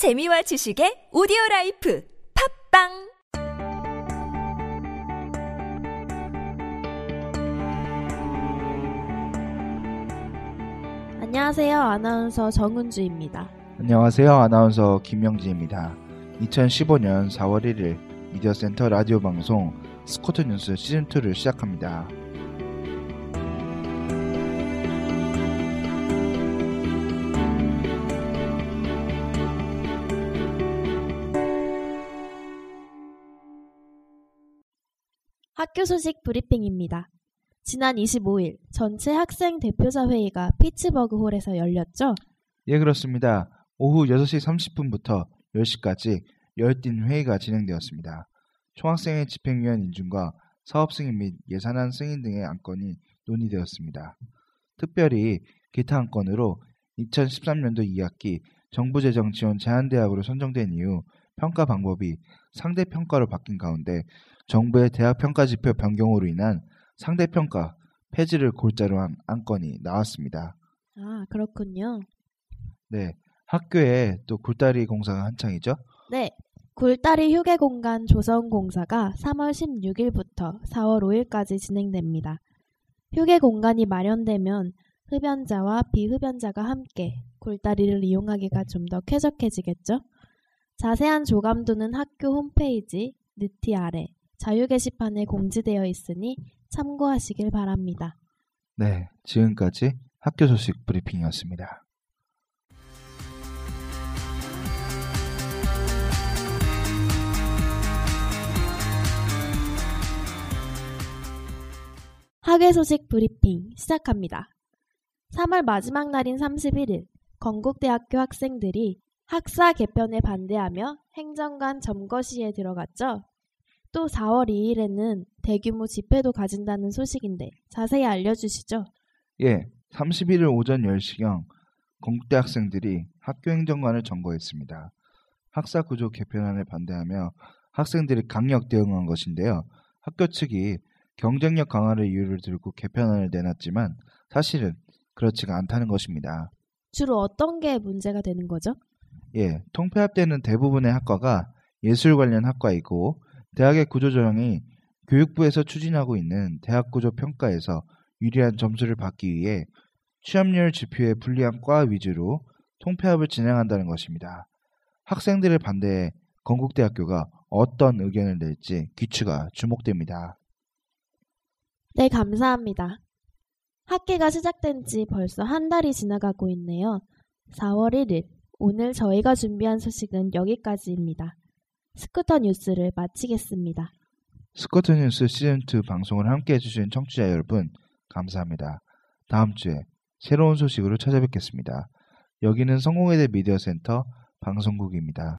재미와 지식의 오디오 라이프 팟빵 안녕하세요. 아나운서 정은주입니다. 안녕하세요. 아나운서 김영진입니다. 2015년 4월 1일 미디어센터 라디오 방송 스쿠터 뉴스 시즌2를 시작합니다. 학교 소식 브리핑입니다. 지난 25일 전체 학생 대표자 회의가 피츠버그 홀에서 열렸죠? 예, 그렇습니다. 오후 6시 30분부터 10시까지 열띤 회의가 진행되었습니다. 총학생회 집행위원 인준과 사업 승인 및 예산안 승인 등의 안건이 논의되었습니다. 특별히 기타 안건으로 2013년도 2학기 정부재정 지원 제한대학으로 선정된 이후 평가 방법이 상대 평가로 바뀐 가운데 정부의 대학 평가 지표 변경으로 인한 상대 평가 폐지를 골자로 한 안건이 나왔습니다. 아, 그렇군요. 네, 학교에 또 굴다리 공사가 한창이죠? 네. 굴다리 휴게 공간 조성 공사가 3월 16일부터 4월 5일까지 진행됩니다. 휴게 공간이 마련되면 흡연자와 비흡연자가 함께 굴다리를 이용하기가 좀 더 쾌적해지겠죠? 자세한 조감도는 학교 홈페이지 느티 아래 자유 게시판에 공지되어 있으니 참고하시길 바랍니다. 네, 지금까지 학교 소식 브리핑이었습니다. 학예 소식 브리핑 시작합니다. 3월 마지막 날인 31일 건국대학교 학생들이 학사 개편에 반대하며 행정관 점거 시에 들어갔죠. 또 4월 2일에는 대규모 집회도 가진다는 소식인데 자세히 알려주시죠. 예, 31일 오전 10시경 건국대 학생들이 학교 행정관을 점거했습니다. 학사 구조 개편안을 반대하며 학생들이 강력 대응한 것인데요. 학교 측이 경쟁력 강화를 이유를 들고 개편안을 내놨지만 사실은 그렇지가 않다는 것입니다. 주로 어떤 게 문제가 되는 거죠? 예, 통폐합되는 대부분의 학과가 예술 관련 학과이고 대학의 구조조정이 교육부에서 추진하고 있는 대학 구조 평가에서 유리한 점수를 받기 위해 취업률 지표에 불리한 과 위주로 통폐합을 진행한다는 것입니다. 학생들의 반대에 건국대학교가 어떤 의견을 낼지 귀추가 주목됩니다. 네, 감사합니다. 학기가 시작된 지 벌써 한 달이 지나가고 있네요. 4월 1일, 오늘 저희가 준비한 소식은 여기까지입니다. 스쿠터 뉴스를 마치겠습니다. 스쿠터 뉴스 시즌2 방송을 함께 해주신 청취자 여러분, 감사합니다. 다음 주에 새로운 소식으로 찾아뵙겠습니다. 여기는 성공회대 미디어 센터 방송국입니다.